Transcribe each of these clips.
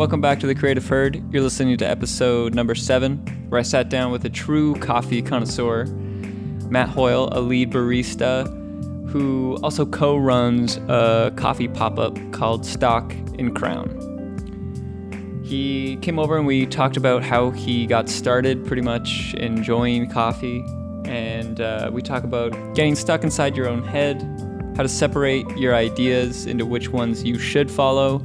Welcome back to the Creative Herd. You're listening to episode number seven, where I sat down with a true coffee connoisseur, Matt Hoyle, a lead barista who also co runs a coffee pop up called Stock and Crown. He came over and we talked about how he got started pretty much enjoying coffee. And uh, we talk about getting stuck inside your own head, how to separate your ideas into which ones you should follow.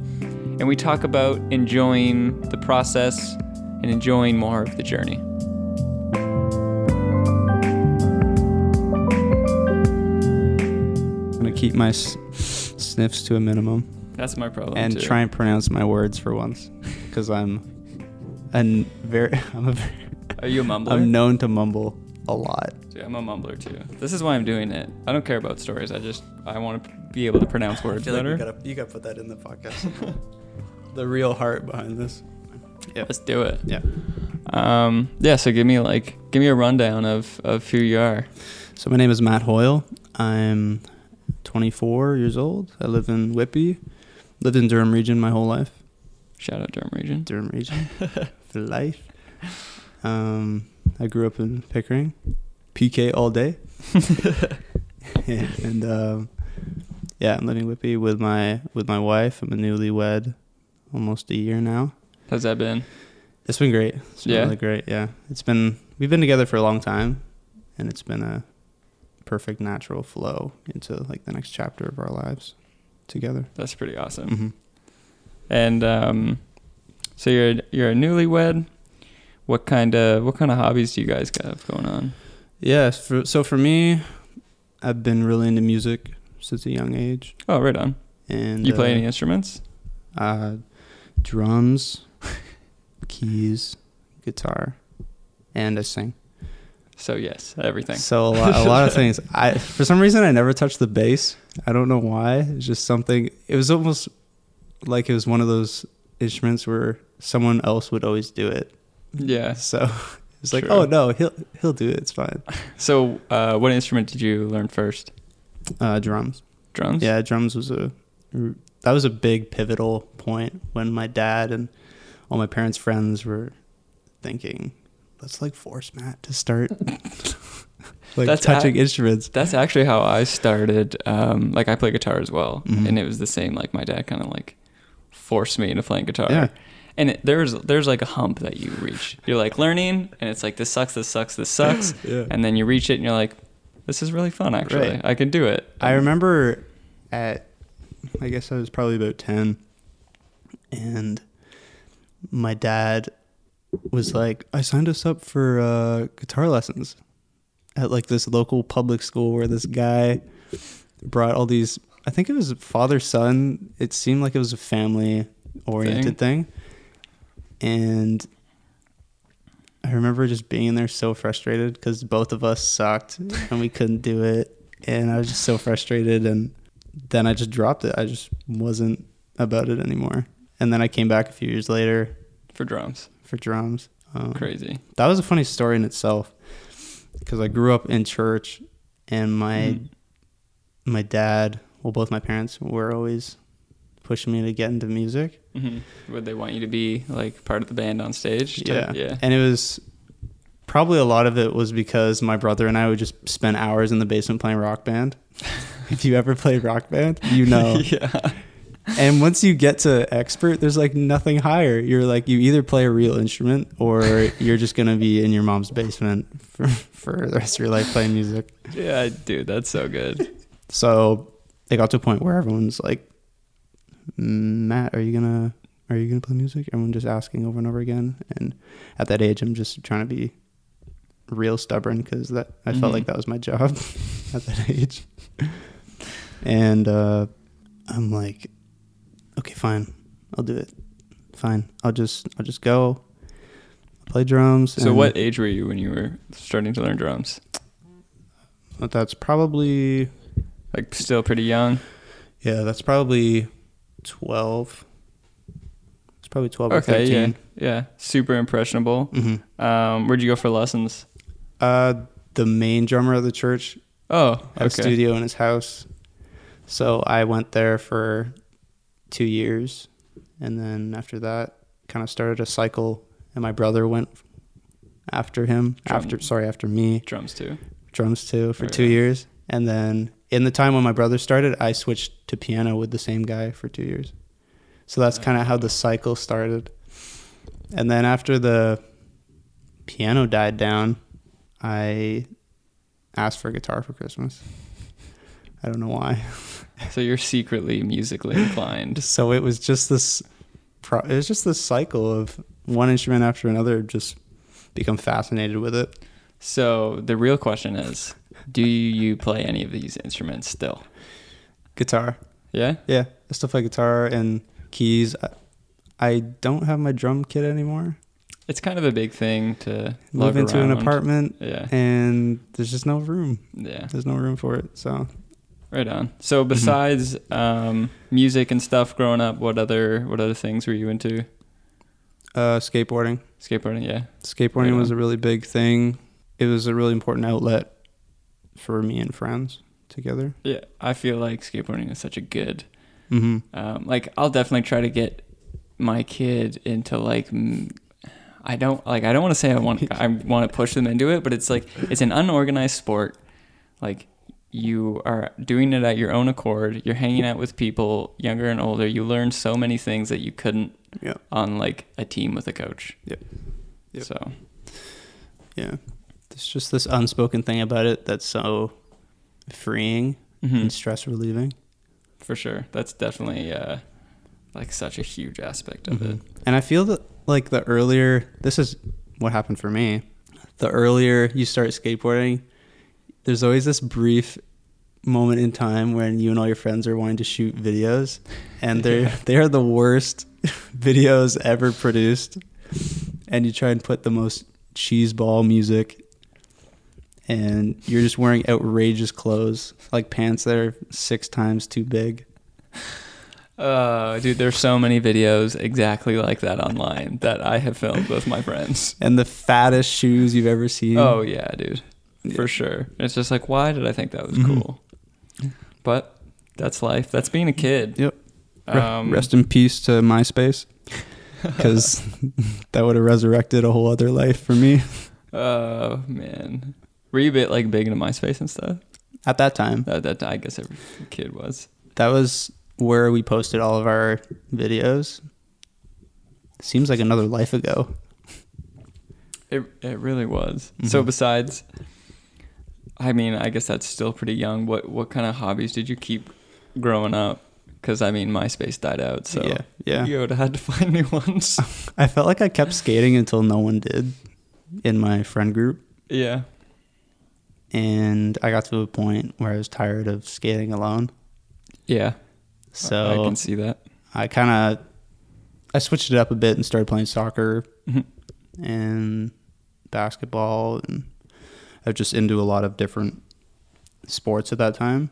And we talk about enjoying the process and enjoying more of the journey. I'm gonna keep my s- sniffs to a minimum That's my problem. and too. try and pronounce my words for once, because I'm, a very, I'm a, very, Are you a mumbler? I'm known to mumble a lot. Yeah, I'm a mumbler too. This is why I'm doing it. I don't care about stories. I just I want to be able to pronounce words better. gotta, you gotta put that in the podcast. the real heart behind this. Yeah. Let's do it. Yeah. Um, yeah. So give me like give me a rundown of of who you are. So my name is Matt Hoyle. I'm 24 years old. I live in Whitby. Lived in Durham region my whole life. Shout out Durham region. Durham region for life. Um, I grew up in Pickering, PK all day, and um, yeah, I'm living Whitby with my with my wife. I'm a newlywed, almost a year now. How's that been? It's been great. It's been Yeah? really great. Yeah, it's been we've been together for a long time, and it's been a perfect natural flow into like the next chapter of our lives together. That's pretty awesome. hmm And um, so you're you're a newlywed. What kind of what kind of hobbies do you guys have going on? Yeah. For, so for me, I've been really into music since a young age. Oh, right on. And You play uh, any instruments? Uh, drums, keys, guitar, and I sing. So yes, everything. So a lot, a lot of things. I for some reason I never touched the bass. I don't know why. It's just something. It was almost like it was one of those instruments where someone else would always do it. Yeah. So it's like, oh no, he'll he'll do it. It's fine. So uh, what instrument did you learn first? Uh, drums. Drums. Yeah, drums was a that was a big pivotal point when my dad and all my parents' friends were thinking, let's like force Matt to start like That's touching a- instruments. That's actually how I started. Um, like I play guitar as well, Mhm. and it was the same. Like my dad kind of like forced me into playing guitar. Yeah. And it, there's there's like a hump that you reach. You're like learning, and it's like this sucks, this sucks, this sucks, Yeah. and then you reach it, and you're like, this is really fun. Actually, Right. I can do it. I remember at I guess I was probably about 10 and my dad was like, "I signed us up for uh, guitar lessons at like this local public school where this guy brought all these I think it was father son. It seemed like it was a family oriented thing. And I remember just being in there so frustrated because both of us sucked and we couldn't do it. And I was just so frustrated. And then I just dropped it. I just wasn't about it anymore. And then I came back a few years later for drums. for drums. Um, Crazy. That was a funny story in itself because I grew up in church and my Mhm. my dad, well, both my parents were always pushing me to get into music. Mhm. Would they want you to be like part of the band on stage? Yeah. yeah. And it was probably a lot of it was because my brother and I would just spend hours in the basement playing rock band. if you ever played rock band, you know. yeah. And once you get to expert, there's like nothing higher. You're like you either play a real instrument or you're just gonna be in your mom's basement for, for the rest of your life playing music. Yeah, dude, that's so good. So it got to a point where everyone's like, Matt, are you gonna are you gonna play music? Everyone just asking over and over again. And at that age, I'm just trying to be real stubborn because that I Mhm. felt like that was my job at that age. and uh, I'm like, okay, fine, I'll do it. Fine, I'll just I'll just go. Play drums. So, what age were you when you were starting to learn drums? That's probably Like, still pretty young. yeah. That's probably twelve. It's probably twelve or Okay, yeah, thirteen. yeah, super impressionable. Mm-hmm. Um, where'd you go for lessons? Uh, the main drummer of the church Oh, had a studio in his house, so I went there for two years, and then after that, kind of started a cycle, and my brother went after him. Drum- After sorry, after me, Drums too. drums too for Oh, two yeah. years, and then in the time when my brother started, I switched to piano with the same guy for two years. So that's kind of how the cycle started. And then after the piano died down, I asked for a guitar for Christmas. I don't know why. So you're secretly musically inclined. So it was just this, pro- it was just this cycle of one instrument after another. Just become fascinated with it. So the real question is, do you play any of these instruments still? Guitar, Yeah. yeah, I still play guitar and keys. I, don't have my drum kit anymore. It's kind of a big thing to Move into an apartment, Yeah. and there's just no room. Yeah. There's no room for it. So Right on. So Mm-hmm. besides um, music and stuff growing up, what other what other things were you into? uh, skateboarding. Skateboarding, yeah. Skateboarding Right was a really big thing. It was a really important outlet for me and friends together. Yeah. I feel like skateboarding is such a good Mm-hmm. um, like I'll definitely try to get my kid into like m- I don't like I don't want to say I want I want to push them into it, but it's like it's an unorganized sport. Like you are doing it at your own accord. You're hanging out with people younger and older. You learn so many things that you couldn't Yeah. on like a team with a coach. Yep. Yep. So Yeah. There's just this unspoken thing about it that's so freeing mhm, and stress relieving. for sure, that's definitely uh, like such a huge aspect of it. Mhm. And I feel that like the earlier this is what happened for me. The earlier you start skateboarding, there's always this brief moment in time when you and all your friends are wanting to shoot videos and they're Yeah. they are the worst videos ever produced. And you try and put the most cheeseball music and you're just wearing outrageous clothes, like pants that are six times too big. Uh, dude, there's so many videos exactly like that online that I have filmed with my friends. And the fattest shoes you've ever seen. Oh yeah, dude, Yeah. for sure. It's just like, why did I think that was Mhm. cool? But that's life. That's being a kid. Yep. Um, Rest in peace to MySpace, because that would have resurrected a whole other life for me Oh man, were you a bit like big into MySpace and stuff? at that time. That, that I guess every kid was. That was where we posted all of our videos. Seems like another life ago. It it really was. So Mhm. besides, I mean, I guess that's still pretty young. What what kind of hobbies did you keep growing up? Because I mean, MySpace died out, so yeah, yeah. you would have had to find new ones. I felt like I kept skating until no one did in my friend group, yeah. and I got to a point where I was tired of skating alone. Yeah. So I can see that. I kind of I switched it up a bit and started playing soccer Mhm. and basketball and I was just into a lot of different sports at that time.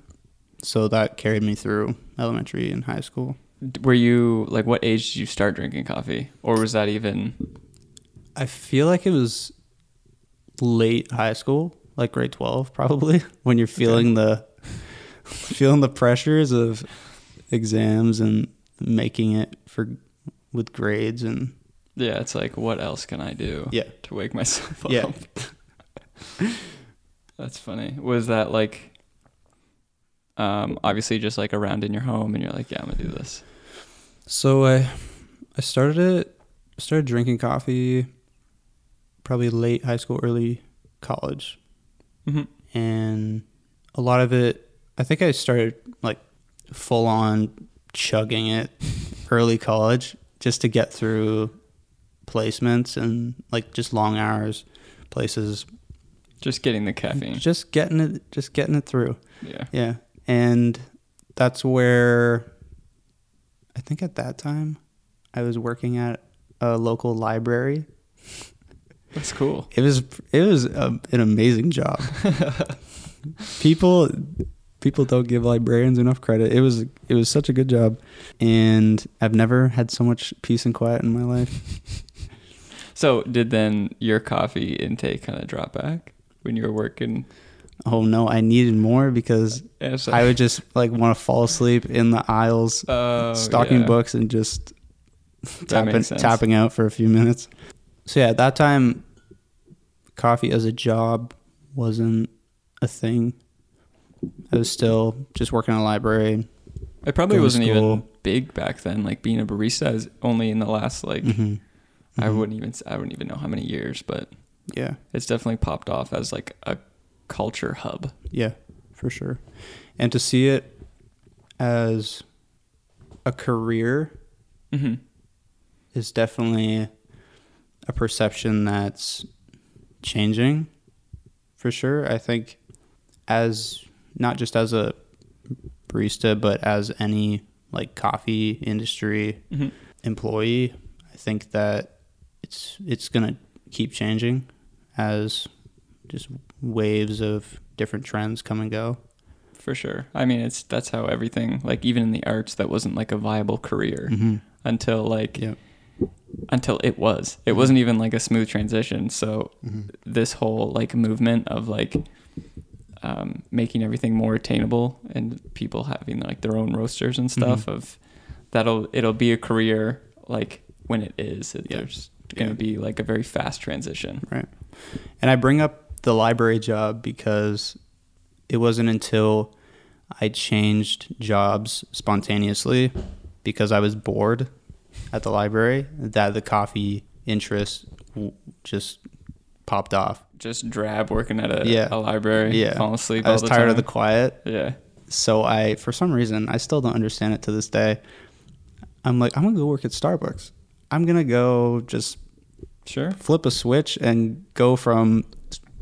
So that carried me through elementary and high school. Were you like what age did you start drinking coffee, or was that even? I feel like it was late high school, like grade 12 probably, when you're feeling the feeling the pressures of exams and making it for with grades and Yeah, it's like what else can I do yeah. to wake myself up? Yeah. That's funny. Was that like? Um, obviously, just like around in your home, and you're like, yeah, I'm gonna do this. So I I started it started drinking coffee probably late high school, early college. Mm-hmm. And a lot of it I think I started like full on chugging it early college just to get through placements and like just long hours places Just getting the caffeine. just getting it just getting it through. Yeah. Yeah. And that's where I think at that time I was working at a local library. That's cool. It was it was a, an amazing job. people people don't give librarians enough credit. It was it was such a good job and I've never had so much peace and quiet in my life. So, did then your coffee intake kind of drop back when you were working? Oh no, I needed more because Yeah, so- I would just like want to fall asleep in the aisles Oh, stocking yeah. books and just tapping, tapping out for a few minutes. So yeah, at that time, coffee as a job wasn't a thing. I was still just working in a library. It probably wasn't even big back then. Like being a barista is only in the last like Mhm. I Mhm. wouldn't even I wouldn't even know how many years, but Yeah, it's definitely popped off as like a culture hub. yeah, for sure. And to see it as a career hmm is definitely a perception that's changing for sure. I think as not just as a barista, but as any like coffee industry hmm employee, I think that it's it's gonna keep changing as just waves of different trends come and go. For sure. I mean, it's that's how everything like even in the arts that wasn't like a viable career Mm-hmm. until like Yeah. until it was. It wasn't even like a smooth transition. So Mm-hmm. this whole like movement of like um, making everything more attainable and people having like their own roasters and stuff Mhm. of that'll it'll be a career like when it is it, Yeah. there's going to Yeah. be like a very fast transition Right. And I bring up the library job because it wasn't until I changed jobs spontaneously because I was bored at the library that the coffee interest just popped off. just drab working at a, Yeah. a library Yeah. falling asleep I was tired time of the quiet. yeah So I, for some reason, I still don't understand it to this day. I'm like, I'm gonna go work at Starbucks. I'm gonna go just sure flip a switch and go from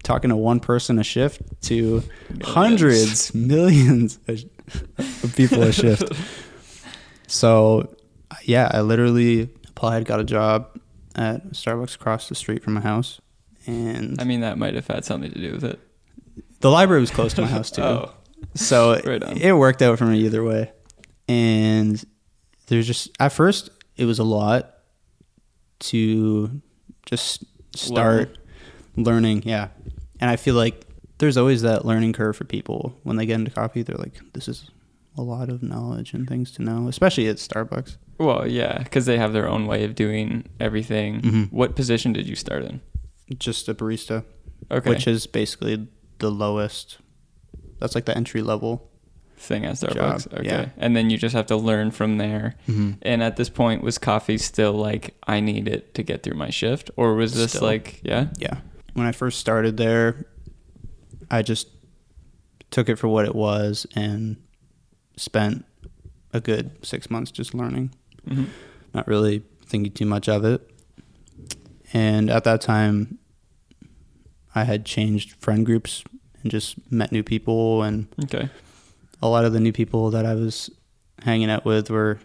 talking to one person a shift to Millions. hundreds, millions of people a shift. So, yeah, I literally applied, got a job at Starbucks across the street from my house, and i mean that might have had something to do with it the library was close to my house too. oh So Right it worked out for me either way. And there's just at first it was a lot to just start learning, yeah. And I feel like there's always that learning curve for people when they get into coffee. They're like, this is a lot of knowledge and things to know, especially at Starbucks. well yeah because they have their own way of doing everything Mhm. what position did you start in Just a barista, okay which is basically the lowest. That's like the entry level. Thing at Starbucks. Job, Okay. yeah. And then you just have to learn from there. Mm-hmm. And at this point, was coffee still like I need it to get through my shift, or was this Still. like yeah? yeah when i first started there i just took it for what it was and spent a good six months just learning hmm not really thinking too much of it and at that time i had changed friend groups and just met new people and Okay. A lot of the new people that i was hanging out with were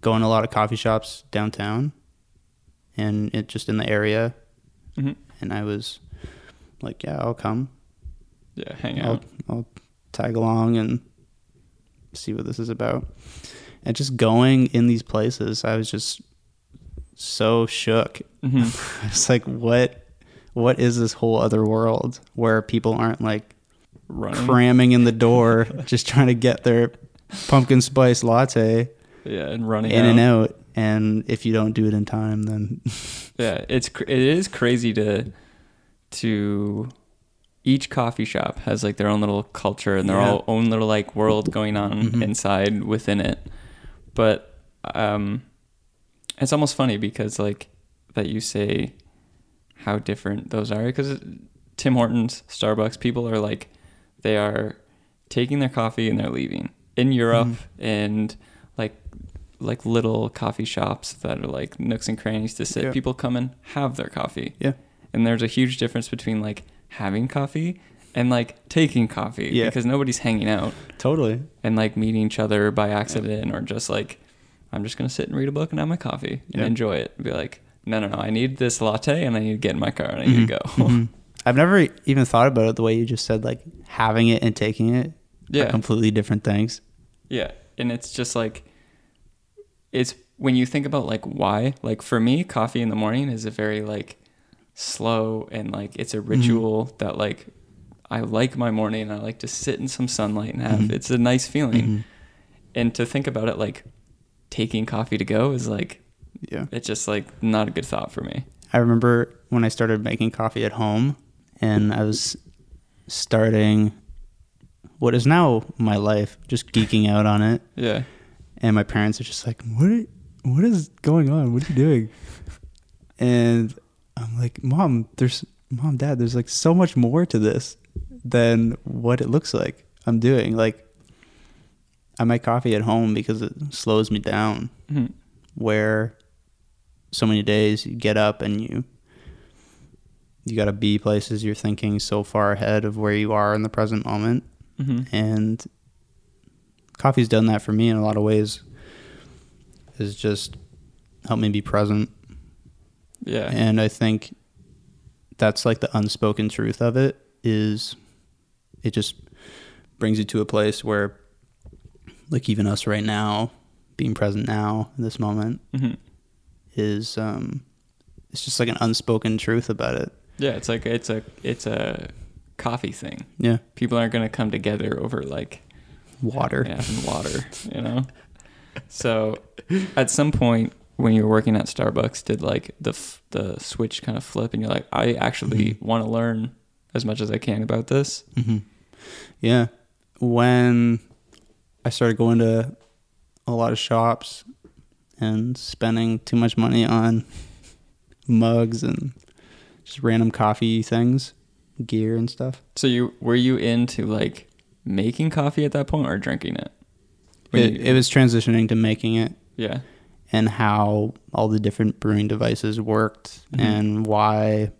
going to a lot of coffee shops downtown and it just in the area hmm and I was like, "Yeah, I'll come. Yeah. Hang I'll out. I'll tag along and see what this is about." And just going in these places, I was just so shook. hmm I was like, "What? What is this whole other world where people aren't like Running. cramming in the door, just trying to get their pumpkin spice latte Yeah, and running in out. and out?" And if you don't do it in time, then Yeah, it's it is crazy to to each coffee shop has like their own little culture and their Yeah. all own little like world going on Mhm. inside within it. But um it's almost funny because like that you say how different those are because Tim Hortons, Starbucks, people are like they are taking their coffee and they're leaving. In Europe Mhm. and like like little coffee shops that are like nooks and crannies to sit. Yeah. People come and have their coffee. yeah, And there's a huge difference between like having coffee and like taking coffee Yeah. because nobody's hanging out totally. and like meeting each other by accident or just like I'm just gonna sit and read a book and have my coffee and Yeah. enjoy it. And be like, no, no, no, I need this latte and I need to get in my car and I need to go. Mhm. I've never even thought about it the way you just said, like having it and taking it are yeah, completely different things. yeah, and it's just like it's when you think about like why. Like for me, coffee in the morning is a very like slow and like it's a ritual that like I like my morning. I like to sit in some sunlight and have Mhm. it's a nice feeling. Mhm. and to think about it like taking coffee to go is like Yeah. it's just like not a good thought for me. I remember when I started making coffee at home and I was starting what is now my life, just geeking out on it. Yeah. And my parents are just like, "What? Are, what is going on? What are you doing?" And I'm like, "Mom, there's mom, dad, there's like so much more to this than what it looks like I'm doing. Like, I make coffee at home because it slows me down. Mhm. Where so many days you get up and you you got to be places you're thinking so far ahead of where you are in the present moment Mhm. and coffee's done that for me in a lot of ways is just help me be present Yeah. and i think that's like the unspoken truth of it is it just brings you to a place where like even us right now being present now in this moment Mhm. is um it's just like an unspoken truth about it Yeah, it's like it's a it's a coffee thing. yeah People aren't gonna come together over like water yeah, and water, you know. So, at some point when you were working at Starbucks, did like the f- the switch kind of flip, and you're like, I actually Mhm. want to learn as much as I can about this. hmm Yeah. When I started going to a lot of shops and spending too much money on mugs and just random coffee things, gear and stuff. So you were you into like making coffee at that point or drinking it? It, you- it was transitioning to making it yeah. and how all the different brewing devices worked Mhm. and why,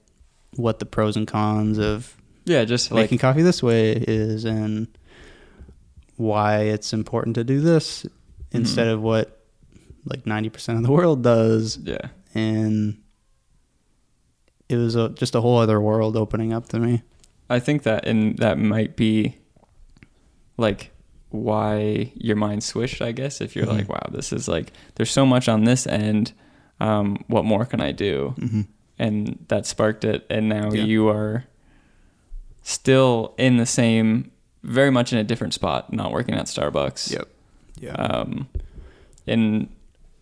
what the pros and cons of Yeah, just like making coffee this way is and why it's important to do this instead Mhm. of what like 90% of the world does yeah. and it was a, just a whole other world opening up to me I think that and that might be like why your mind switched, I guess, if you're Mhm. like, wow, this is like there's so much on this end. Um, what more can I do? mm-hmm. And that sparked it and now Yeah. you are still in the same very much in a different spot, not working at Starbucks. Yep. yeah Um and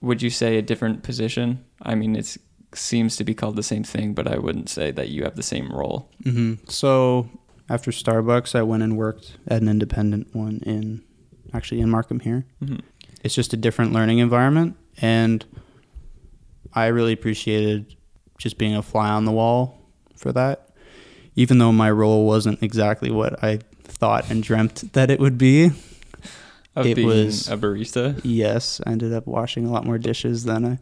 would you say a different position? I mean it's seems to be called the same thing, but I wouldn't say that you have the same role. hmm so after starbucks i went and worked at an independent one in actually in markham here Mm-hmm. it's just a different learning environment and i really appreciated just being a fly on the wall for that even though my role wasn't exactly what i thought and dreamt that it would be Of It being was- a barista. yes i ended up washing a lot more dishes than i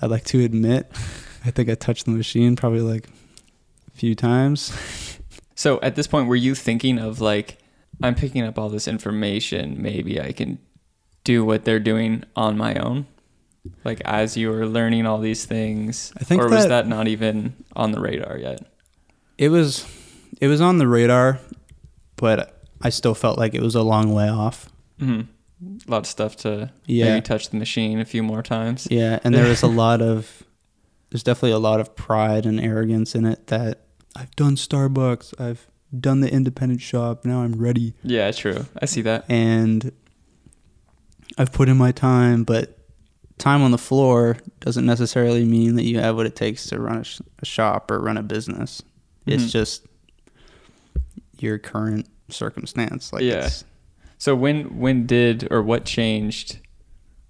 i'd like to admit i think i touched the machine probably like a few times So at this point, were you thinking of like, I'm picking up all this information. Maybe I can do what they're doing on my own? Like as you were learning all these things, I think or was that- that not even on the radar yet? it was it was on the radar but i still felt like it was a long way off hmm A lot of stuff to Yeah. maybe touch the machine a few more times. Yeah, and there was a lot of there's definitely a lot of pride and arrogance in it that I've done Starbucks, I've done the independent shop, now I'm ready. Yeah, true. I see that. And I've put in my time, but time on the floor doesn't necessarily mean that you have what it takes to run a, sh- a shop or run a business. It's Mhm. just your current circumstance. Like Yeah. it's, So when when did or what changed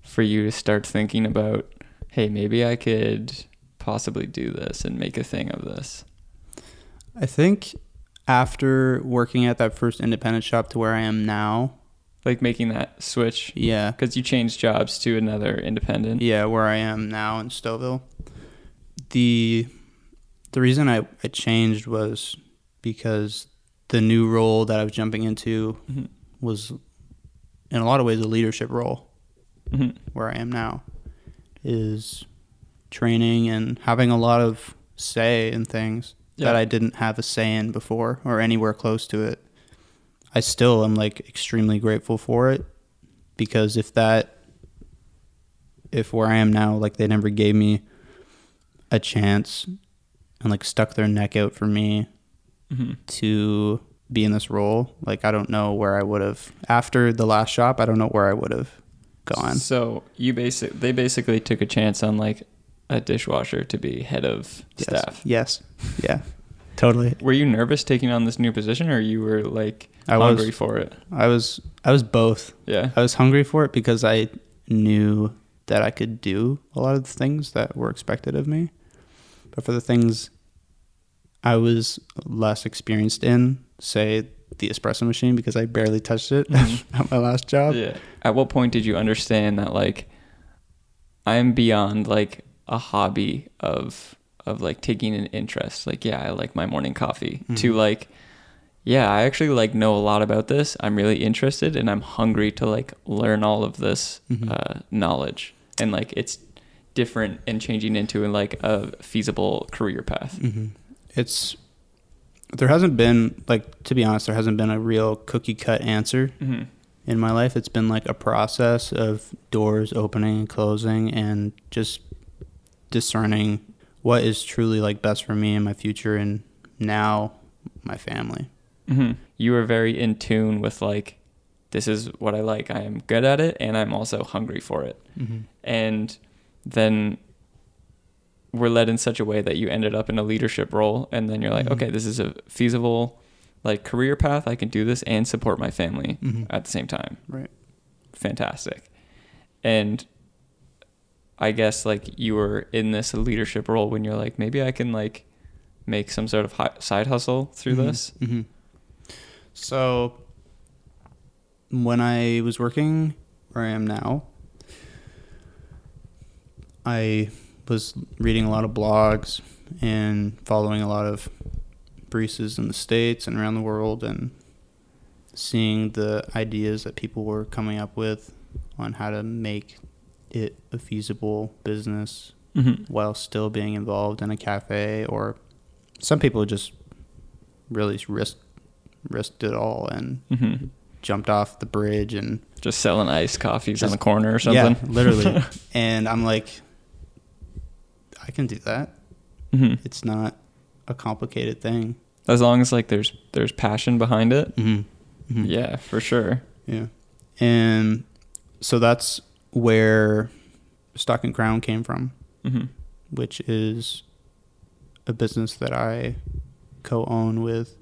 for you to start thinking about, hey, maybe I could possibly do this and make a thing of this? I think after working at that first independent shop to where I am now, Like making that switch yeah, because you changed jobs to another independent. yeah, where I am now in Stouffville, the the reason I, I changed was because the new role that I was jumping into Mhm. was in a lot of ways a leadership role Mhm. where I am now is training and having a lot of say in things Yeah. that I didn't have a say in before or anywhere close to it. I still am like extremely grateful for it because if that if where I am now like they never gave me a chance and like stuck their neck out for me Mhm. to be in this role, like I don't know where I would have after the last shop, I don't know where I would have gone. So you basic they basically took a chance on like a dishwasher to be head of Yes. staff. Yes. Yeah. Totally. Were you nervous taking on this new position, or you were like I hungry was. for it? I was. I was both. Yeah. I was hungry for it because I knew that I could do a lot of the things that were expected of me. But for the things I was less experienced in, say the espresso machine, because I barely touched it Mhm. at my last job. Yeah. At what point did you understand that like I'm beyond like a hobby of of like taking an interest? Like, yeah, I like my morning coffee. To Mhm. like, yeah, I actually like know a lot about this. I'm really interested and I'm hungry to like learn all of this Mhm. uh, knowledge. And like it's different and changing into like a feasible career path. hmm It's there hasn't been like to be honest, there hasn't been a real cookie cut answer Mm-hmm. in my life. It's been like a process of doors opening and closing and just discerning what is truly like best for me and my future and now my family. hmm You were very in tune with like, this is what I like. I am good at it, and I'm also hungry for it. Mm-hmm. And then we're led in such a way that you ended up in a leadership role, and then you're like, Mhm. okay, this is a feasible like career path. I can do this and support my family Mm-hmm. at the same time. Right. Fantastic. And I guess like you were in this leadership role when you're like, maybe I can like make some sort of hi- side hustle through Mhm. this. hmm So when I was working where I am now, I was reading a lot of blogs and following a lot of baristas in the states and around the world and seeing the ideas that people were coming up with on how to make it a feasible business Mm-hmm. while still being involved in a cafe or some people just really risked risked it all and Mm-hmm. jumped off the bridge and Just selling iced coffees on the corner or something. yeah literally and i'm like i can do that hmm it's not a complicated thing As long as like there's there's passion behind it. mm-hmm. Yeah, for sure. yeah and so that's where stock and crown came from hmm which is a business that I co-own with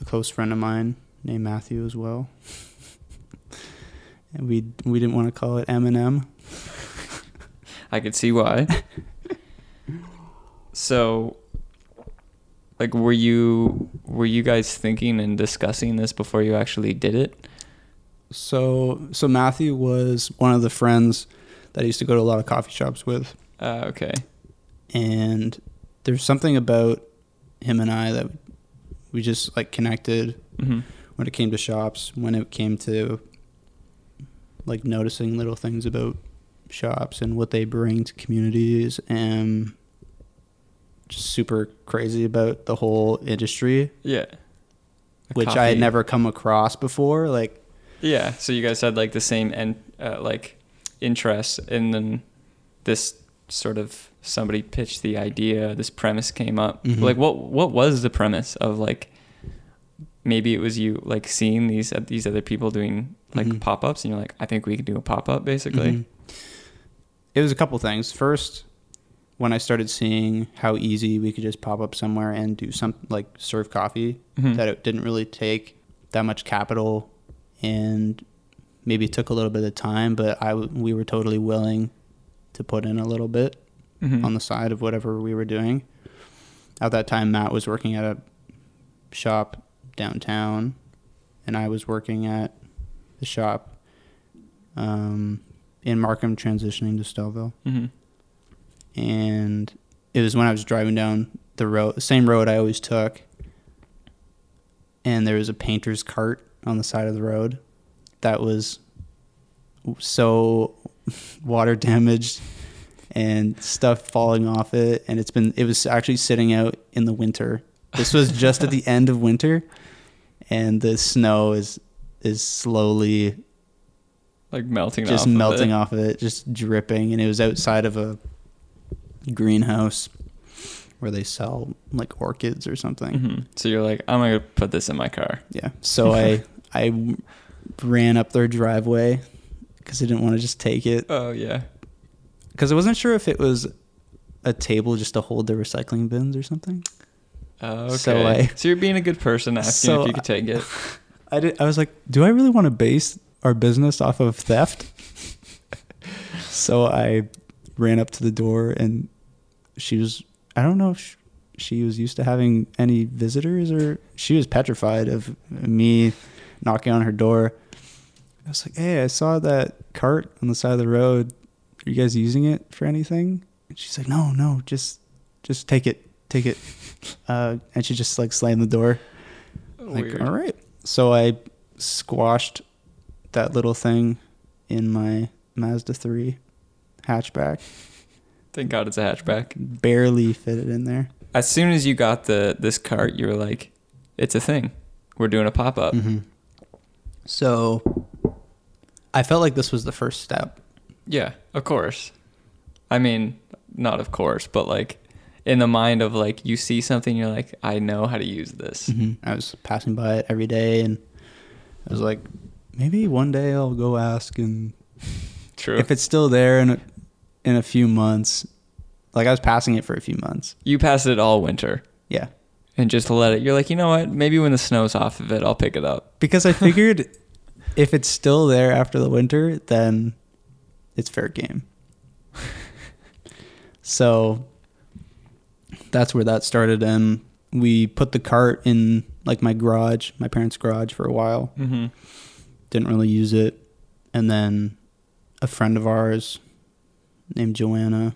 a close friend of mine named Matthew as well. and we we didn't want to call it M&M. I could see why. so, like, were you were you guys thinking and discussing this before you actually did it? So so Matthew was one of the friends that I used to go to a lot of coffee shops with Uh, okay. and there's something about him and I that we just like connected hmm when it came to shops, when it came to like noticing little things about shops and what they bring to communities and just super crazy about the whole industry, Yeah. Which I had never come across before. Like, Yeah. So you guys had like the same and uh, like interests, and then this sort of somebody pitched the idea. This premise came up. Mhm. Like, what what was the premise of like? Maybe it was you like seeing these uh, these other people doing like Mhm. pop ups, and you're like, I think we can do a pop up, basically. Mhm. It was a couple things. First, when I started seeing how easy we could just pop up somewhere and do some like serve coffee, Mhm. that it didn't really take that much capital and maybe it took a little bit of time, but I we were totally willing to put in a little bit Mhm. on the side of whatever we were doing. At that time, Matt was working at a shop downtown, and I was working at the shop um, in Markham, transitioning to Stouffville. Mhm. And it was when I was driving down the road, the same road I always took, and there was a painter's cart on the side of the road that was so water damaged and stuff falling off it and it's been it was actually sitting out in the winter this was just at the end of winter and the snow is is slowly Like melting just off. of melting it. off of it just dripping and it was outside of a greenhouse where they sell like orchids or something Mhm. So you're like, I'm gonna put this in my car. yeah so i i ran up their driveway because i didn't want to just take it Oh yeah. because I wasn't sure if it was a table just to hold the recycling bins or something. Oh, okay. So I- so you're being a good person asking So if you could take it. I did. I was like, do I really want to base our business off of theft? so I ran up to the door, and she was. I don't know if sh- she was used to having any visitors, or she was petrified of me knocking on her door. I was like, "Hey, I saw that cart on the side of the road. Are you guys using it for anything?" And she's like, "No, no, just, just take it, take it." Uh, and she just like slammed the door. Like, all right. So I squashed that little thing in my Mazda 3 hatchback. Thank God it's a hatchback. Barely fit it in there. As soon as you got the this cart, you were like, "It's a thing. We're doing a pop up." Mm-hmm. So I felt like this was the first step. Yeah, of course. I mean, not of course, but like in the mind of like you see something, you're like, I know how to use this. Mm-hmm. I was passing by it every day and I was like, maybe one day I'll go ask and True. if it's still there in a, in a few months. Like I was passing it for a few months. you pass it all winter Yeah. And just let it. You're like, you know what? Maybe when the snow's off of it, I'll pick it up. Because I figured if it's still there after the winter, then it's fair game. so that's where that started. And we put the cart in like my garage, my parents' garage for a while. Mm-hmm. Didn't really use it. And then a friend of ours named Joanna,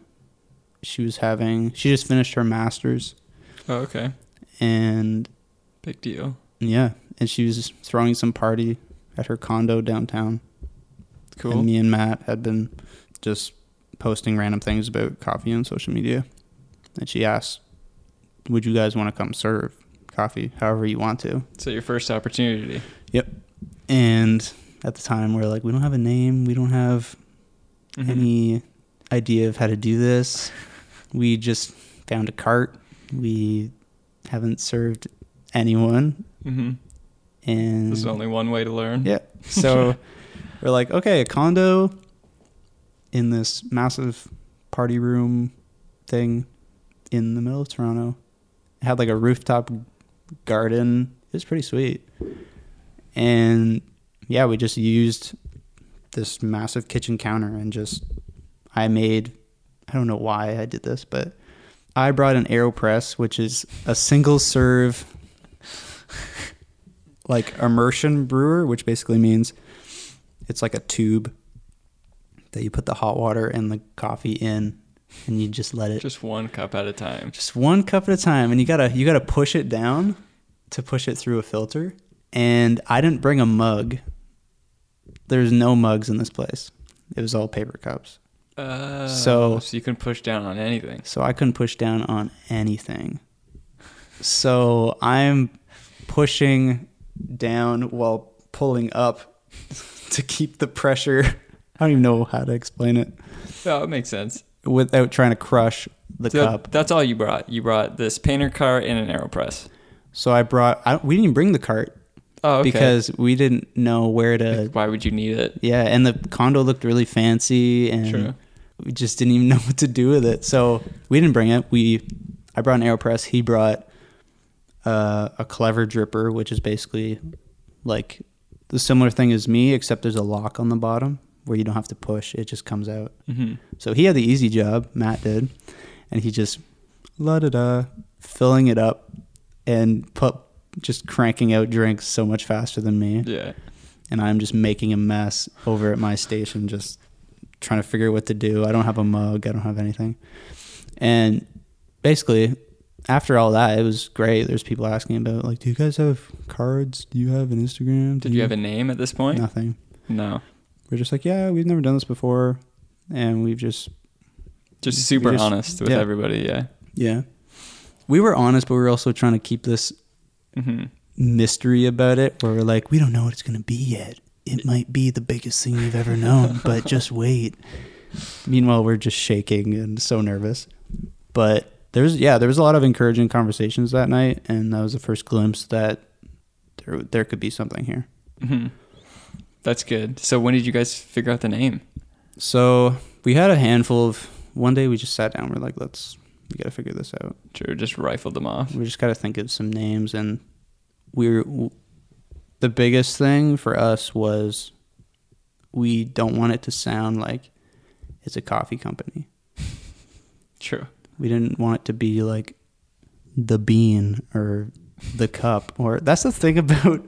she was having, she just finished her master's. Oh, okay. And Big deal. yeah, and she was throwing some party at her condo downtown. Cool. And me and Matt had been just posting random things about coffee on social media. And she asked, Would you guys want to come serve coffee however you want to? So your first opportunity. Yep. And at the time, we are like, We don't have a name. We don't have Mhm. any idea of how to do this. We just found a cart. We haven't served anyone. Mhm. And There's only one way to learn. Yeah. So we're like, okay, a condo in this massive party room thing in the middle of Toronto. It had like a rooftop garden. It was pretty sweet. And yeah, we just used this massive kitchen counter and just I made I don't know why I did this, but I brought an AeroPress, which is a single serve like immersion brewer, which basically means it's like a tube that you put the hot water and the coffee in and you just let it Just one cup at a time. just one cup at a time and you gotta you gotta push it down to push it through a filter. And i didn't bring a mug. There's no mugs in this place. It was all paper cups Uh, So- so you can push down on anything. so i couldn't push down on anything so i'm pushing down while pulling up to keep the pressure i don't even know how to explain it Oh, it makes sense. without trying to crush the So cup that's all you brought. You brought this painter cart and an AeroPress. so i brought I, we didn't even bring the cart Oh, okay. because we didn't know where to Like, why would you need it? Yeah, and the condo looked really fancy, and True. We just didn't even know what to do with it. So we didn't bring it. We, I brought an Aeropress. He brought uh, a clever dripper, which is basically like the similar thing as me, except there's a lock on the bottom where you don't have to push; it just comes out. hmm So he had the easy job. Matt did, and he just la da da, filling it up, and put just cranking out drinks so much faster than me Yeah. and I'm just making a mess over at my station, just trying to figure out what to do. I don't have a mug, I don't have anything. And basically, after all that, it was great. There's people asking about, like, do you guys have cards? Do you have an Instagram? Do Did you have a name at this point? Nothing. No. We're just like, yeah, we've never done this before. And we've just, Just super just- honest with yeah. everybody. Yeah. yeah. We were honest, but we were also trying to keep this hmm mystery about it where we're like, we don't know what it's going to be yet. It might be the biggest thing you've ever known, but just wait. Meanwhile, we're just shaking and so nervous. But there's, yeah, there was a lot of encouraging conversations that night. And that was the first glimpse that there, there could be something here. hmm That's good. So when did you guys figure out the name? So we had a handful of one day we just sat down. We're like, let's we got to figure this out. True, just rifled them off. We just got to think of some names, and we're the biggest thing for us was we don't want it to sound like it's a coffee company. True. We didn't want it to be like the bean or the cup or that's the thing about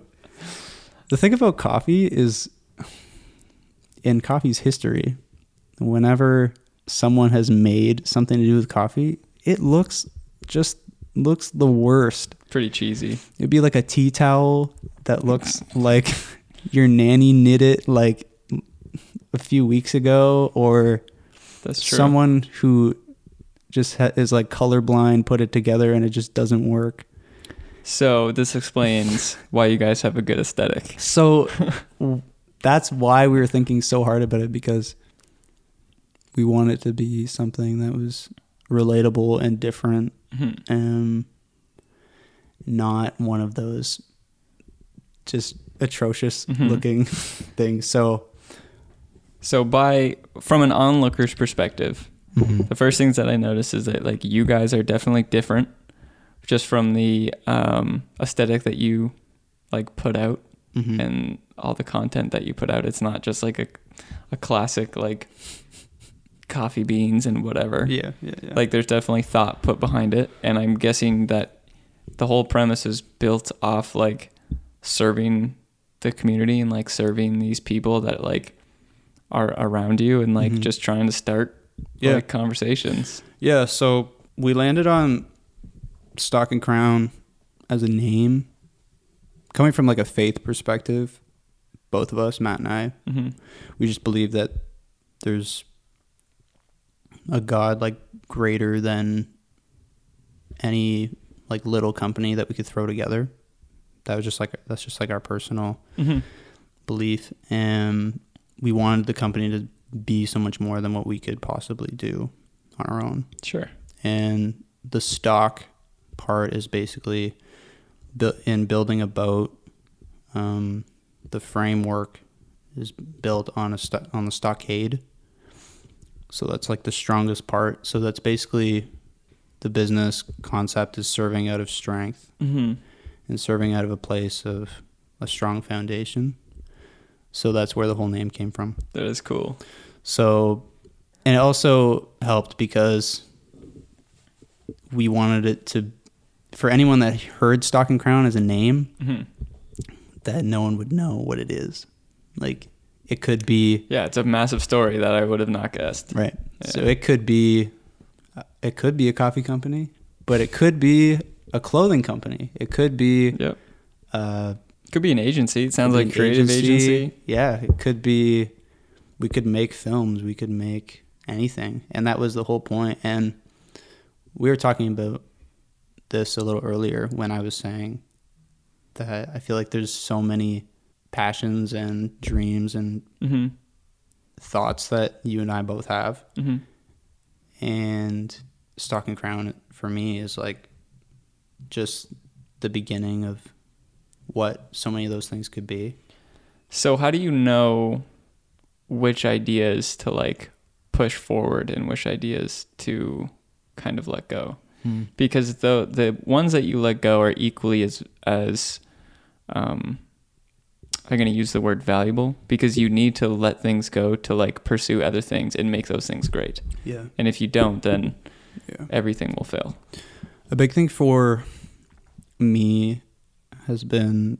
the thing about coffee is in coffee's history whenever someone has made something to do with coffee it looks just looks the worst Pretty cheesy. it'd be like a tea towel that looks like your nanny knit it like a few weeks ago or That's true. someone who just ha- is like colorblind put it together and it just doesn't work So this explains why you guys have a good aesthetic. so that's why we were thinking so hard about it because we want it to be something that was relatable and different Mhm. um not one of those just atrocious Mhm. looking things so So by from an onlooker's perspective, the first things that I notice is that like you guys are definitely different, just from the um, aesthetic that you like put out Mhm. and all the content that you put out. It's not just like a a classic like coffee beans and whatever. yeah yeah yeah Like there's definitely thought put behind it, and I'm guessing that the whole premise is built off like serving the community and like serving these people that like are around you and like Mhm. just trying to start Yeah. like conversations. Yeah, so we landed on Stock and Crown as a name. Coming from like a faith perspective, both of us, Matt and I, hmm we just believe that there's a God like greater than any like little company that we could throw together. That was just like that's just like our personal hmm belief and we wanted the company to be so much more than what we could possibly do on our own Sure. and the stock part is basically bu- in building a boat. Um, the framework is built on a sto- on the stockade, so that's like the strongest part. So that's basically the business concept is serving out of strength hmm and serving out of a place of a strong foundation. So that's where the whole name came from. That is cool. So, and it also helped because we wanted it to, for anyone that heard Stock and Crown as a name, hmm that no one would know what it is. Like, it could be, Yeah, it's a massive story that I would have not guessed. right. So it could be, it could be a coffee company, but it could be a clothing company. It could be, Yep. uh, Could be an agency. It sounds like creative agency. Yeah, it could be. We could make films. We could make anything, and that was the whole point. And we were talking about this a little earlier when I was saying that I feel like there's so many passions and dreams and hmm thoughts that you and I both have, hmm and Stock and Crown for me is like just the beginning of what so many of those things could be. So how do you know which ideas to like push forward and which ideas to kind of let go? Because the the ones that you let go are equally as as um I'm going to use the word valuable because you need to let things go to like pursue other things and make those things great. Yeah. And if you don't then Yeah. everything will fail. A big thing for me has been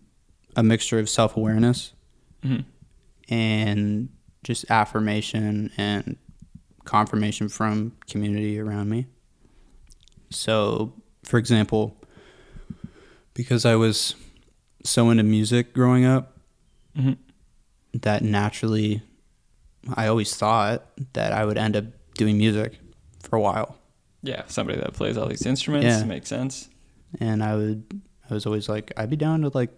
a mixture of self awareness hmm and just affirmation and confirmation from community around me. So, for example, because I was so into music growing up, hmm that naturally I always thought that I would end up doing music for a while. Yeah, somebody that plays all these instruments Yeah. makes sense. And I would I was always like I'd be down to like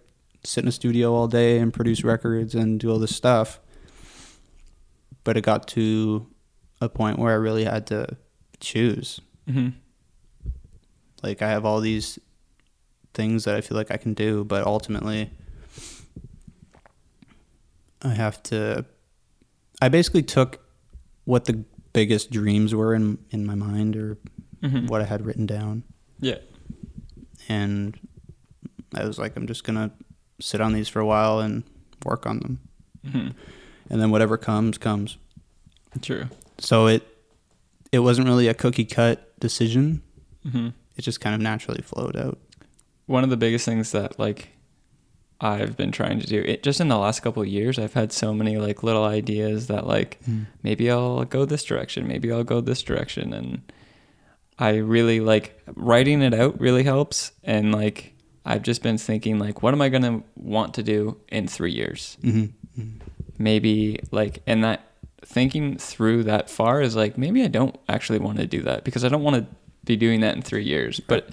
sit in a studio all day and produce records and do all this stuff. But it got to a point where I really had to choose. hmm Like I have all these things that I feel like I can do, but ultimately I have to I basically took what the biggest dreams were in in my mind or Mhm. what I had written down. Yeah. And I was like, I'm just gonna sit on these for a while and work on them, hmm and then whatever comes comes. True. So it it wasn't really a cookie cut decision. hmm It just kind of naturally flowed out. One of the biggest things that like I've been trying to do it just in the last couple of years, I've had so many like little ideas that like maybe I'll go this direction, maybe I'll go this direction and I really like writing it out really helps and like I've just been thinking like what am I going to want to do in 3 years? Mm-hmm. Maybe like and that thinking through that far is like maybe I don't actually want to do that because I don't want to be doing that in 3 years. But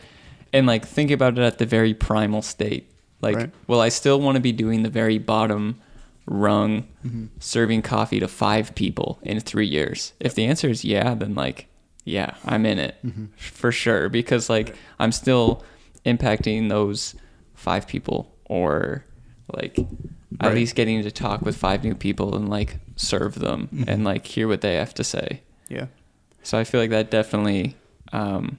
and like think about it at the very primal state. Like Right. will I still want to be doing the very bottom rung Mm-hmm. serving coffee to five people in three years? If the answer is yeah, then like, yeah, I'm in it Mm-hmm. for sure because like I'm still impacting those five people or like at least getting to talk with five new people and like serve them Mhm. and like hear what they have to say. Yeah. So I feel like that definitely, um,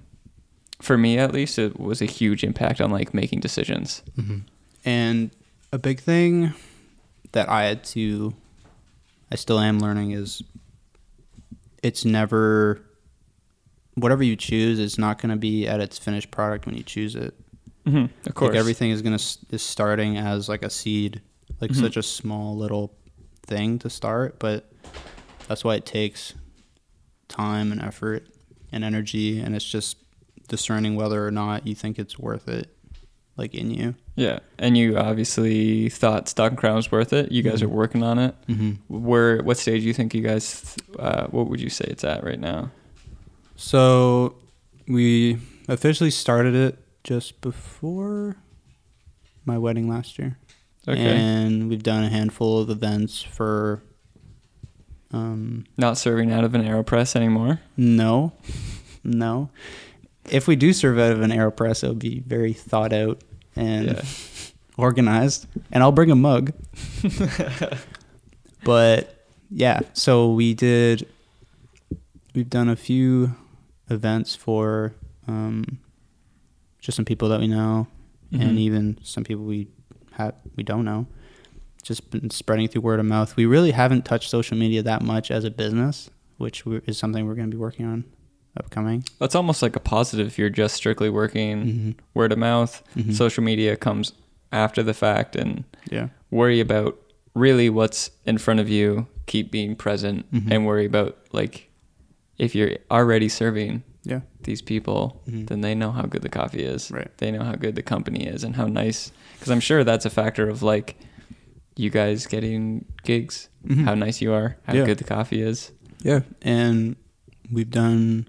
for me at least, it was a huge impact on like making decisions. Mm-hmm. And a big thing that I had to, I still am learning is it's never, whatever you choose is not going to be at its finished product when you choose it. Mm-hmm. Of course, Like everything is going to, is starting as like a seed, like Mhm. such a small little thing to start, but that's why it takes time and effort and energy. And it's just discerning whether or not you think it's worth it, like in you. Yeah, and you obviously thought Stock and Crown was worth it. You guys Mhm. are working on it. Mm-hmm. Where, what stage do you think you guys? Uh, what would you say it's at right now? So we officially started it just before my wedding last year. Okay, And we've done a handful of events for um not serving out of an Aeropress anymore. no. No. If we do serve out of an AeroPress, it'll be very thought out and Yeah. organized. And I'll bring a mug. But yeah, so we did. We've done a few events for um, just some people that we know, Mhm. and even some people we have we don't know. Just been spreading through word of mouth. We really haven't touched social media that much as a business, which is something we're going to be working on upcoming. That's almost like a positive. if You're just strictly working Mm-hmm. word of mouth. Mhm. Social media comes after the fact, and Yeah. worry about really what's in front of you. Keep being present, Mhm. and worry about like if you're already serving Yeah. these people, Mhm. then they know how good the coffee is. Right. They know how good the company is and how nice. Because I'm sure that's a factor of like you guys getting gigs, Mhm. how nice you are, how Yeah. good the coffee is. Yeah, and we've done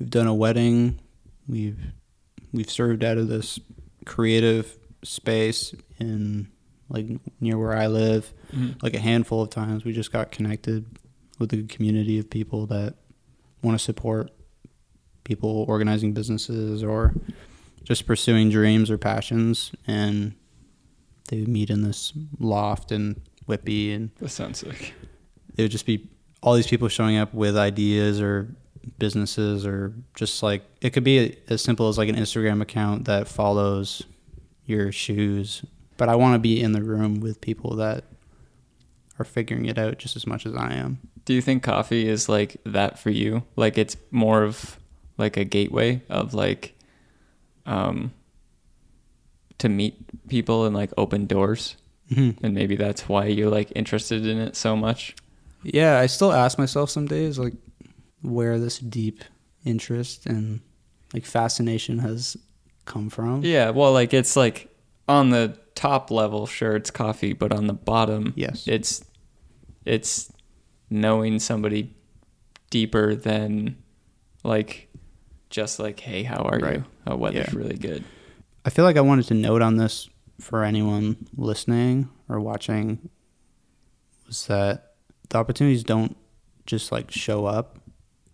we've done a wedding. We've we've served out of this creative space in like near where I live. Like a handful of times, we just got connected with a community of people that want to support people organizing businesses or just pursuing dreams or passions, and they would meet in this loft in Whitby and That sounds sick. it would just be all these people showing up with ideas or businesses or just like it could be as simple as like an Instagram account that follows your shoes. But I want to be in the room with people that are figuring it out just as much as I am. Do you think coffee is like that for you? Like it's more of like a gateway of like um to meet people and like open doors Mm-hmm. and maybe that's why you're like interested in it so much. Yeah, I still ask myself some days like where this deep interest and like fascination has come from. Yeah, well like it's like on the top level sure it's coffee, but on the bottom Yes. it's it's knowing somebody deeper than like just like hey, how are Right. you? Oh, weather's Yeah. really good. I feel like I wanted to note on this for anyone listening or watching was that the opportunities don't just like show up.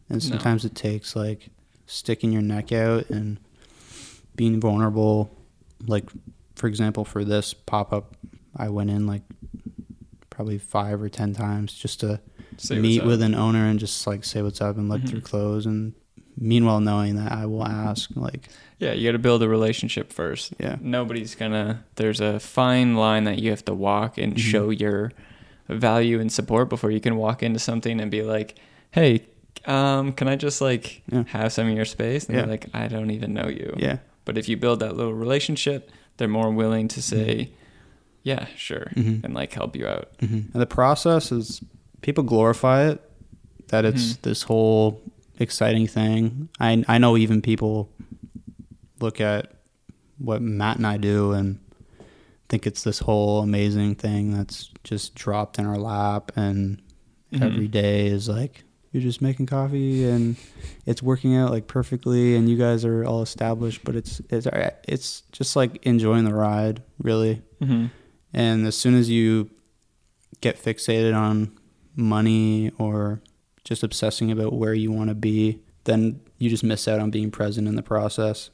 And No. sometimes it takes like sticking your neck out and being vulnerable. Like, for example, for this pop up, I went in like probably five or ten times just to Say meet with an owner and just like say what's up and look Mhm. through clothes and meanwhile knowing that I will ask like Yeah, you got to build a relationship first. yeah Nobody's gonna. There's a fine line that you have to walk and Mhm. show your value and support before you can walk into something and be like, "Hey, um, can I just like Yeah. have some of your space?" And Yeah. they're like, "I don't even know you." yeah But if you build that little relationship, they're more willing to say, "Yeah, sure," Mhm. and like help you out. hmm And the process is people glorify it that it's Mhm. this whole exciting thing. I I know even people look at what Matt and I do and think it's this whole amazing thing that's just dropped in our lap and Mhm. every day is like you're just making coffee and it's working out like perfectly and you guys are all established but it's it's it's just like enjoying the ride really hmm and as soon as you get fixated on money or just obsessing about where you want to be, then you just miss out on being present in the process.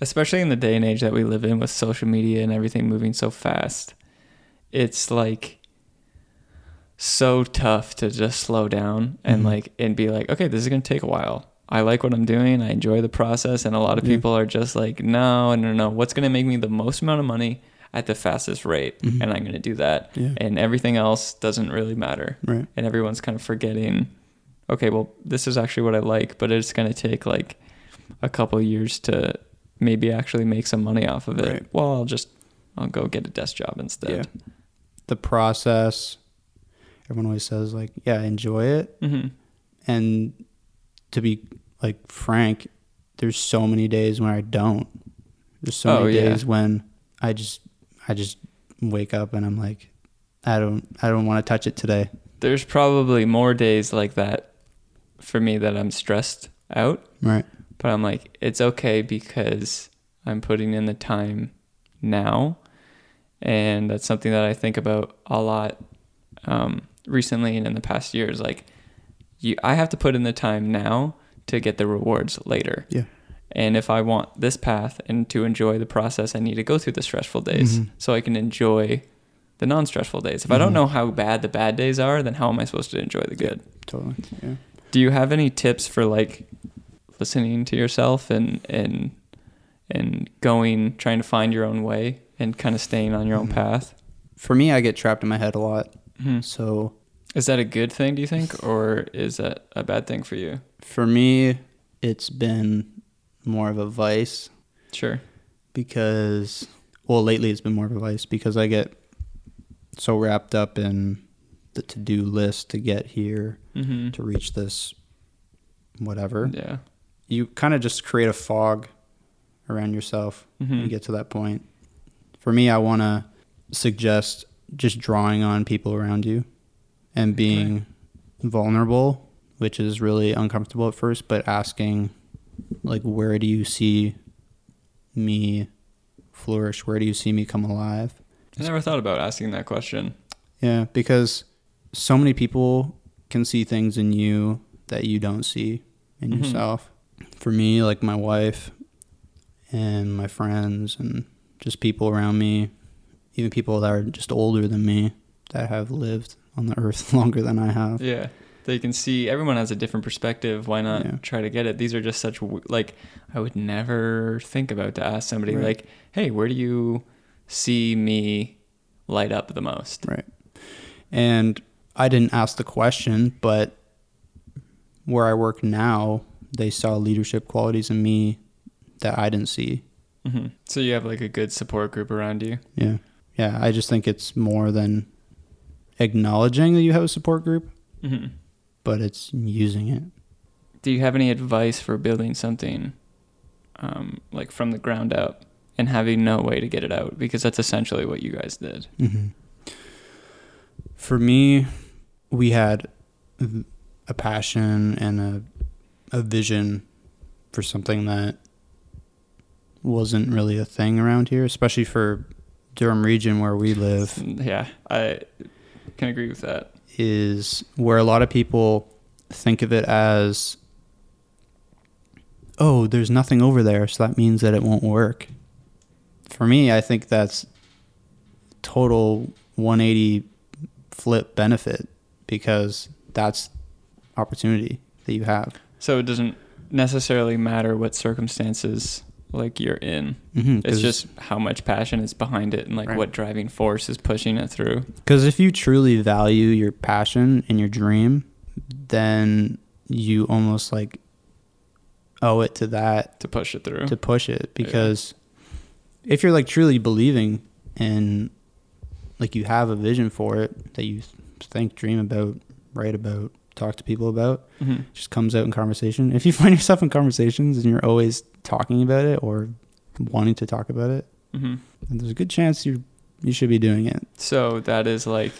especially in the day and age that we live in with social media and everything moving so fast it's like so tough to just slow down and Mhm. like and be like okay this is going to take a while i like what i'm doing i enjoy the process and a lot of Yeah. people are just like no no no what's going to make me the most amount of money at the fastest rate Mhm. and i'm going to do that Yeah. and everything else doesn't really matter Right. and everyone's kind of forgetting okay well this is actually what i like but it's going to take like a couple years to maybe actually make some money off of it Right. well i'll just i'll go get a desk job instead Yeah. The process, everyone always says, like, yeah, enjoy it. hmm And to be like frank, there's so many days when I don't. There's so Oh, many yeah. days when I just I just wake up and I'm like, I don't I don't want to touch it today. there's probably more days like that for me that i'm stressed out Right. but i'm like it's okay because i'm putting in the time now and that's something that i think about a lot um, recently and in the past years like you i have to put in the time now to get the rewards later Yeah. And if i want this path and to enjoy the process i need to go through the stressful days Mhm. so i can enjoy the non-stressful days if i don't Mhm. know how bad the bad days are then how am i supposed to enjoy the good Totally. Yeah. do you have any tips for like listening to yourself and and and going trying to find your own way and kind of staying on your own Mhm. path For me, I get trapped in my head a lot. Mhm. So is that a good thing do you think or is that a bad thing for you for me, it's been more of a vice sure because, well, lately it's been more of a vice because I get so wrapped up in the to do list to get here, mm-hmm. to reach this whatever. yeah You kind of just create a fog around yourself mm-hmm. you get to that point. For me, I want to suggest just drawing on people around you and being vulnerable, which is really uncomfortable at first, but asking, like, where do you see me flourish? Where do you see me come alive? i never thought about asking that question Yeah, because so many people can see things in you that you don't see in Mhm. yourself. For me, like my wife and my friends and just people around me, even people that are just older than me that have lived on the earth longer than I have. yeah they can see everyone has a different perspective why not Yeah. try to get it these are just such like i would never think about to ask somebody Right. like hey where do you see me light up the most Right. And I didn't ask the question, but where I work now, they saw leadership qualities in me that I didn't see. hmm So you have like a good support group around you. Yeah. Yeah. I just think it's more than acknowledging that you have a support group, hmm but it's using it. Do you have any advice for building something um, like from the ground up and having no way to get it out? Because that's essentially what you guys did. hmm For me, we had a passion and a, a vision for something that wasn't really a thing around here, especially for Durham region where we live. Yeah, I can agree with that. Is where a lot of people think of it as oh there's nothing over there so that means that it won't work for me i think that's total 180 flip benefit because that's opportunity that you have. So it doesn't necessarily matter what circumstances like you're in. Mm-hmm, It's just how much passion is behind it and like Right. what driving force is pushing it through. because if you truly value your passion and your dream, then you almost like owe it to that to push it through. to push it because if you're like truly believing and like you have a vision for it that you think dream about write about talk to people about Mhm. just comes out in conversation if you find yourself in conversations and you're always talking about it or wanting to talk about it Mhm. then there's a good chance you you should be doing it So that is like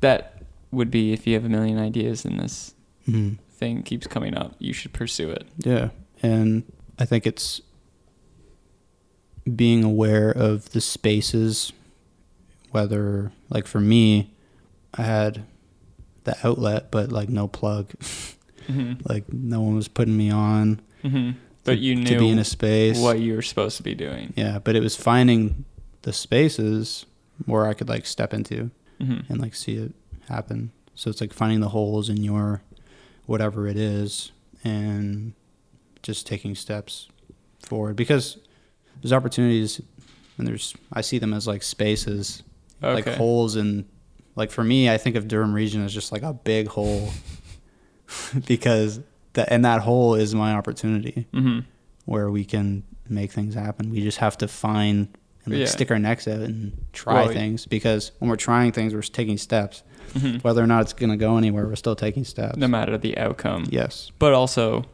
that would be if you have a million ideas and this mm-hmm. thing keeps coming up, you should pursue it. Yeah. And I think it's being aware of the spaces, whether, like for me, I had the outlet, but like no plug. hmm like no one was putting me on hmm But you to be in knew a space. what you were supposed to be doing. Yeah. But it was finding the spaces where I could like step into hmm and like see it happen. So it's like finding the holes in your whatever it is and just taking steps forward because there's opportunities and there's I see them as like spaces like holes in like for me I think of Durham region as just like a big hole because that and that hole is my opportunity hmm where we can make things happen. We just have to find and like Yeah. stick our necks out and try Well, things because when we're trying things, we're taking steps. hmm Whether or not it's going to go anywhere, we're still taking steps. No matter the outcome. Yes. But also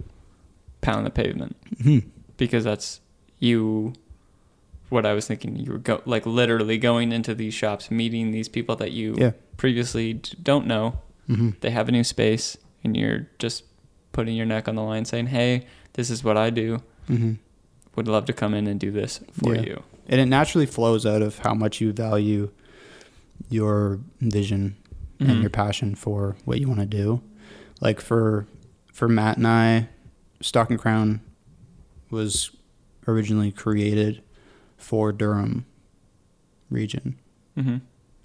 pound the pavement Mhm. because that's you. What I was thinking, you were go, like literally going into these shops, meeting these people that you Yeah. previously don't know. hmm They have a new space, and you're just putting your neck on the line, saying, "Hey, this is what I do. hmm Would love to come in and do this for Yeah. you." And it naturally flows out of how much you value your vision Mhm. and your passion for what you want to do. Like for for Matt and I, Stock and Crown was originally created for Durham region. Mhm.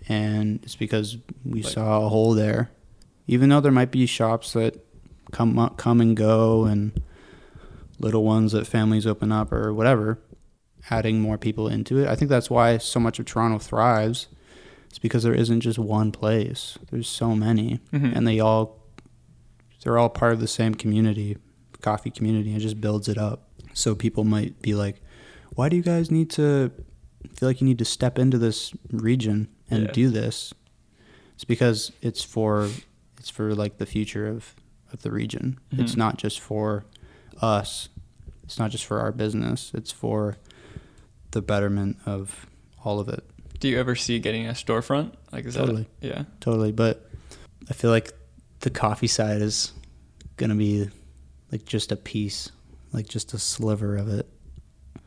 and it's because we Like- saw a hole there. Even though there might be shops that come come and go, and little ones that families open up or whatever, adding more people into it. I think that's why so much of Toronto thrives. It's because there isn't just one place. There's so many, Mhm. and they all they're all part of the same community, coffee community. and just builds it up. So people might be like, "Why do you guys need to feel like you need to step into this region and Yeah. do this?" It's because it's for it's for like the future of of the region. It's Mhm. not just for us. It's not just for our business. It's for the betterment of all of it. Do you ever see getting a storefront? Like, is Totally. that yeah? Totally, but I feel like the coffee side is gonna be like just a piece, like just a sliver of it.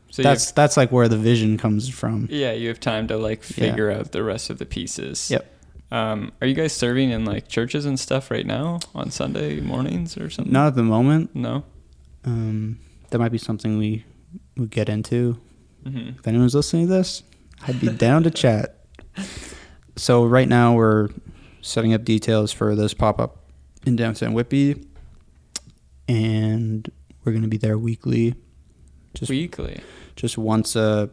So that's that's like where the vision comes from. yeah, you have time to like Yeah. figure out the rest of the pieces. Yep. Um, are you guys serving in like churches and stuff right now on Sunday mornings or something? Not at the moment. No. Um, that might be something we would get into. hmm If anyone's listening to this, I'd be down to chat. So right now we're setting up details for this pop up in downtown Whitby, and we're gonna be there weekly, just Weekly. just once a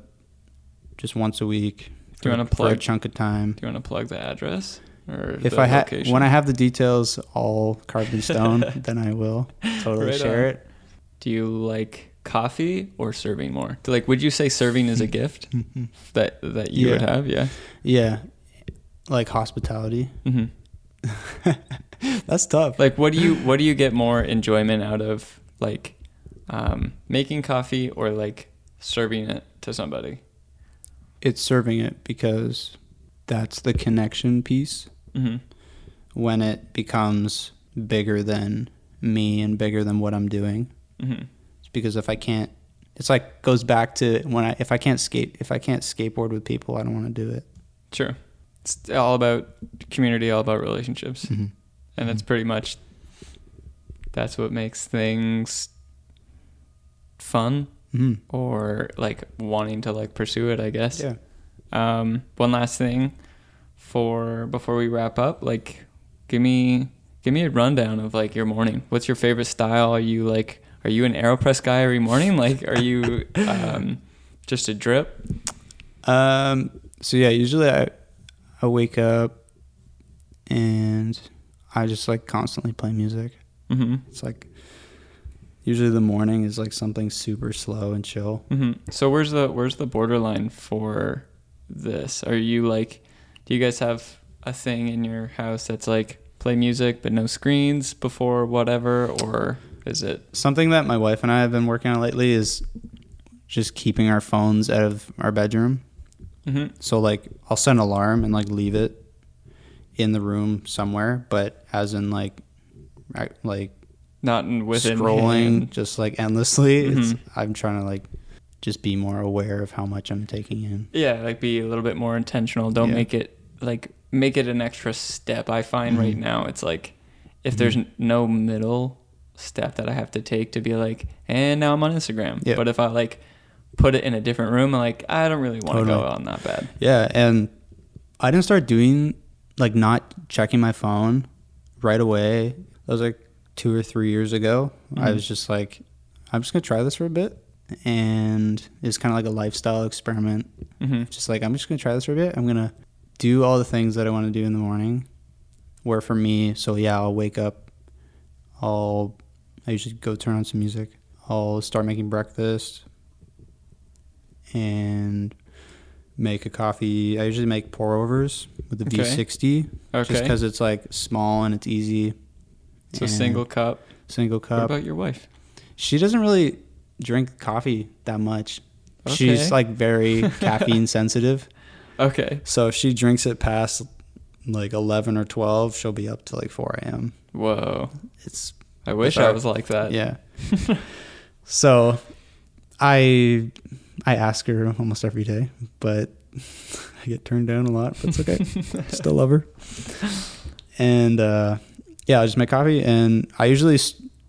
just once a week. Do you for a plug- chunk of time? Do you want to plug the address or If I have when I have the details all carved in stone, then I will totally Right share on. it. Do you like coffee or serving more? Like, would you say serving is a gift that that you would have? Yeah. Yeah, like hospitality. hmm That's tough. Like, what do you what do you get more enjoyment out of, like, um, making coffee or like serving it to somebody? It's serving it because that's the connection piece. hmm When it becomes bigger than me and bigger than what I'm doing, hmm it's because if I can't, it's like goes back to when I if I can't skate if I can't skateboard with people, I don't want to do it. Sure. It's all about community, all about relationships. Mm-hmm. And it's pretty much that's what makes things fun hmm or like wanting to like pursue it, I guess. Yeah. Um, one last thing for before we wrap up? Like, give me give me a rundown of like your morning. What's your favorite style? Are you like are you an Aeropress guy every morning? Like, are you um, just a drip? Um. So yeah, usually I I wake up and I just like constantly play music. Mm-hmm. It's like usually the morning is like something super slow and chill. hmm So where's the where's the borderline for this? Are you like, do you guys have a thing in your house that's like play music but no screens before whatever, or is it? Something that my wife and I have been working on lately is just keeping our phones out of our bedroom. hmm So like I'll set an alarm and like leave it in the room somewhere, but as in like like Not in within scrolling hand. just like endlessly. It's, Mhm. I'm trying to like just be more aware of how much I'm taking in. Yeah, like be a little bit more intentional. Don't Yeah. make it like make it an extra step. I find right Mhm. now it's like if there's Mhm. n- no middle step that I have to take to be like, and now I'm on Instagram. Yeah. But if I like put it in a different room, I'm like, I don't really want to go on that bad. Yeah, and I didn't start doing like not checking my phone right away. I was like two or three years ago. I Mhm. was just like, I'm just gonna try this for a bit, and it's kind of like a lifestyle experiment. hmm Just like I'm just gonna try this for a bit. I'm gonna do all the things that I want to do in the morning. Where for me, so yeah, I'll wake up. I'll I usually go turn on some music. I'll start making breakfast and make a coffee. I usually make pour overs with the Okay. V60 Okay. just because it's like small and it's easy. So and single cup. single What cup. about your wife? she doesn't really drink coffee that much. Okay. She's like very caffeine sensitive. Okay. So if she drinks it past like 11 or 12, she'll be up to like 4 a.m. Whoa. It's, I wish I was like that. yeah. so I I ask her almost every day, but I get turned down a lot, but it's okay. Still love her. And uh, yeah, I just make coffee. And I usually,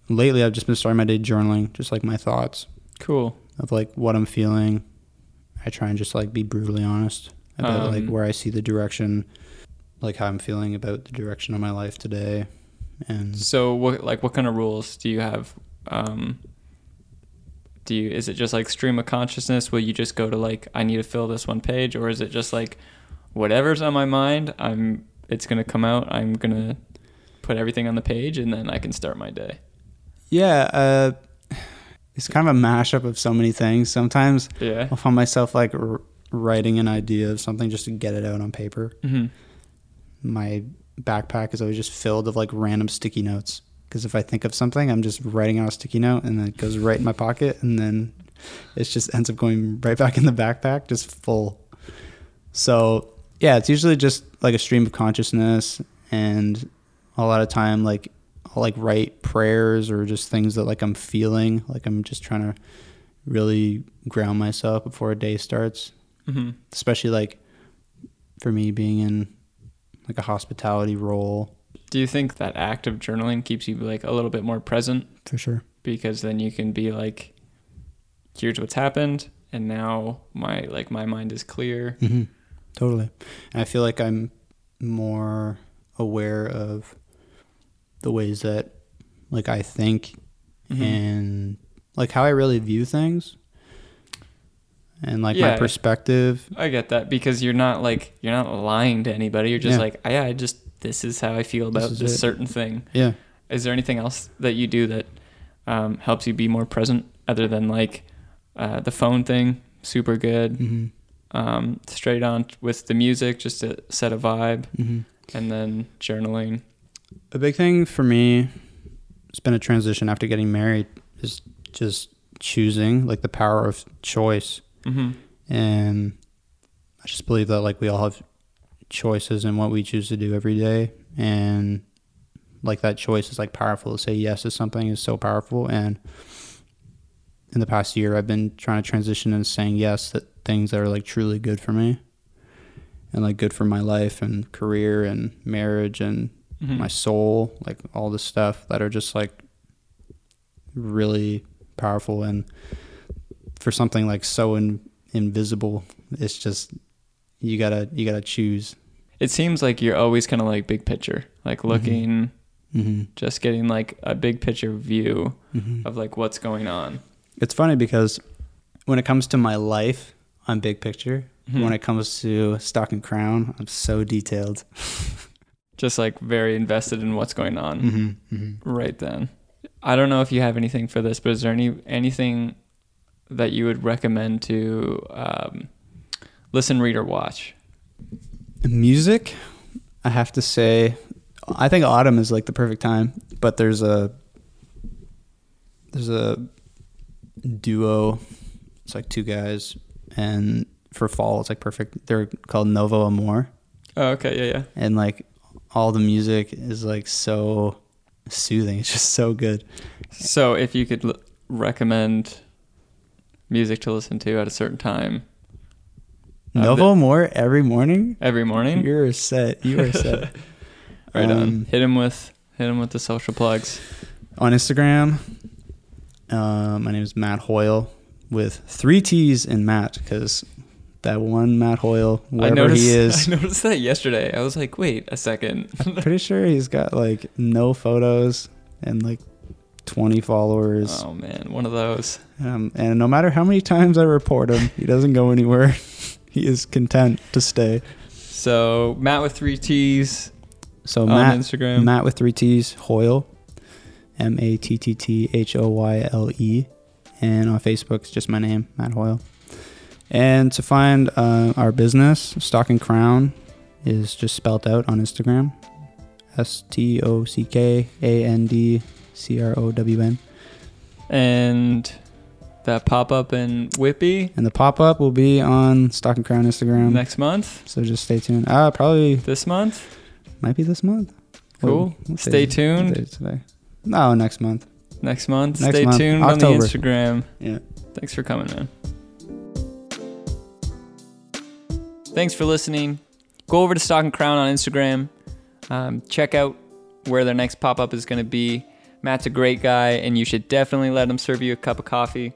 lately, I've just been starting my day journaling, just like my thoughts Cool. of like what I'm feeling. I try and just like be brutally honest about like Um, where I see the direction, like how I'm feeling about the direction of my life today. And So what like what kind of rules do you have? Um, do you is it just like stream of consciousness? Will you just go to like I need to fill this one page, or is it just like whatever's on my mind, I'm it's gonna come out. I'm gonna put everything on the page, and then I can start my day. yeah, uh, it's kind of a mashup of so many things. Sometimes Yeah. I'll find myself like r- writing an idea of something just to get it out on paper. hmm My backpack is always just filled of like random sticky notes. Because if I think of something, I'm just writing out a sticky note and then it goes right in my pocket and then it just ends up going right back in the backpack, just full. So yeah, it's usually just like a stream of consciousness and a lot of time like I'll like write prayers or just things that like I'm feeling, like I'm just trying to really ground myself before a day starts. Hmm especially like for me being in like a hospitality role. Do you think that act of journaling keeps you like a little bit more present? For sure. Because then you can be like, here's what's happened, and now my like my mind is clear. mm-hmm. totally. And i feel like i'm more aware of the ways that like i think Mhm. and like how i really view things and like Yeah. my perspective I get that because you're not like you're not lying to anybody. You're just Yeah. like, yeah, I just this is how I feel about is this, certain thing. yeah Is there anything else that you do that um, helps you be more present other than like uh, the phone thing? Super good. mm-hmm. Um, straight on with the music, just to set a vibe, Mm-hmm. and then journaling. A big thing for me it's been a transition after getting married is just choosing like the power of choice. Hmm and i just believe that like we all have choices in what we choose to do every day. And like that choice is like powerful to say yes to something is so powerful. And in the past year i've been trying to transition and saying yes to things that are like truly good for me and like good for my life and career and marriage and hmm my soul, like all this stuff that are just like really powerful. And for something like so in, invisible, it's just you gotta you gotta choose. it seems like you're always kind of like big picture, like looking, Mm-hmm. just getting like a big picture view Mm-hmm. of like what's going on. It's funny because when it comes to my life, I'm big picture. Mhm. When it comes to stock and crown, I'm so detailed. Just like very invested in what's going on Mm-hmm. Mm-hmm. right then. I don't know if you have anything for this, but is there any anything that you would recommend to um, listen, read, or watch? Music, I have to say, I think autumn is like the perfect time. But there's a there's a duo. It's like two guys, and for fall, it's like perfect. They're called Novo Amor, Oh, okay, yeah, yeah. and like all the music is like so soothing. It's just so good. So if you could l- recommend music to listen to at a certain time Uh, Novo Amor every morning. every morning, You're set. You are set. right on. Um, Hit him with hit him with the social plugs. on Instagram. Uh, my name is Matt Hoyle with three T's in Matt because that one Matt Hoyle, I wherever noticed, he is, I noticed that yesterday. I was like, wait a second. I'm pretty sure he's got like no photos and like 20 followers. oh man, one of those. Um, and no matter how many times I report him, he doesn't go anywhere. he is content to stay. So Matt with three T's So on Matt, Instagram. Matt with three T's, Hoyle, M A T T T H O Y L E, and on Facebook it's just my name, Matt Hoyle. And to find uh, our business, Stock and Crown, is just spelt out on Instagram, S T O C K A N D C R O W N. and that pop up in Whitby And the pop up will be on Stock and Crown Instagram. next month. So just stay tuned. Uh, probably This month. might be this month. Cool. What- what Stay day is it? tuned. What day is it today? No, next month. Next month. Next Stay month. tuned on October. the Instagram. Yeah. Thanks for coming, man. Thanks for listening. Go over to Stock and Crown on Instagram. Um, check out where their next pop up is going to be. Matt's a great guy, and you should definitely let him serve you a cup of coffee.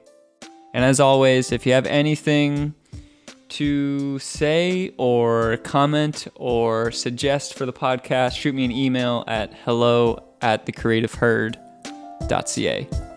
And as always, if you have anything to say or comment or suggest for the podcast, shoot me an email at hello at thecreativeherd.ca.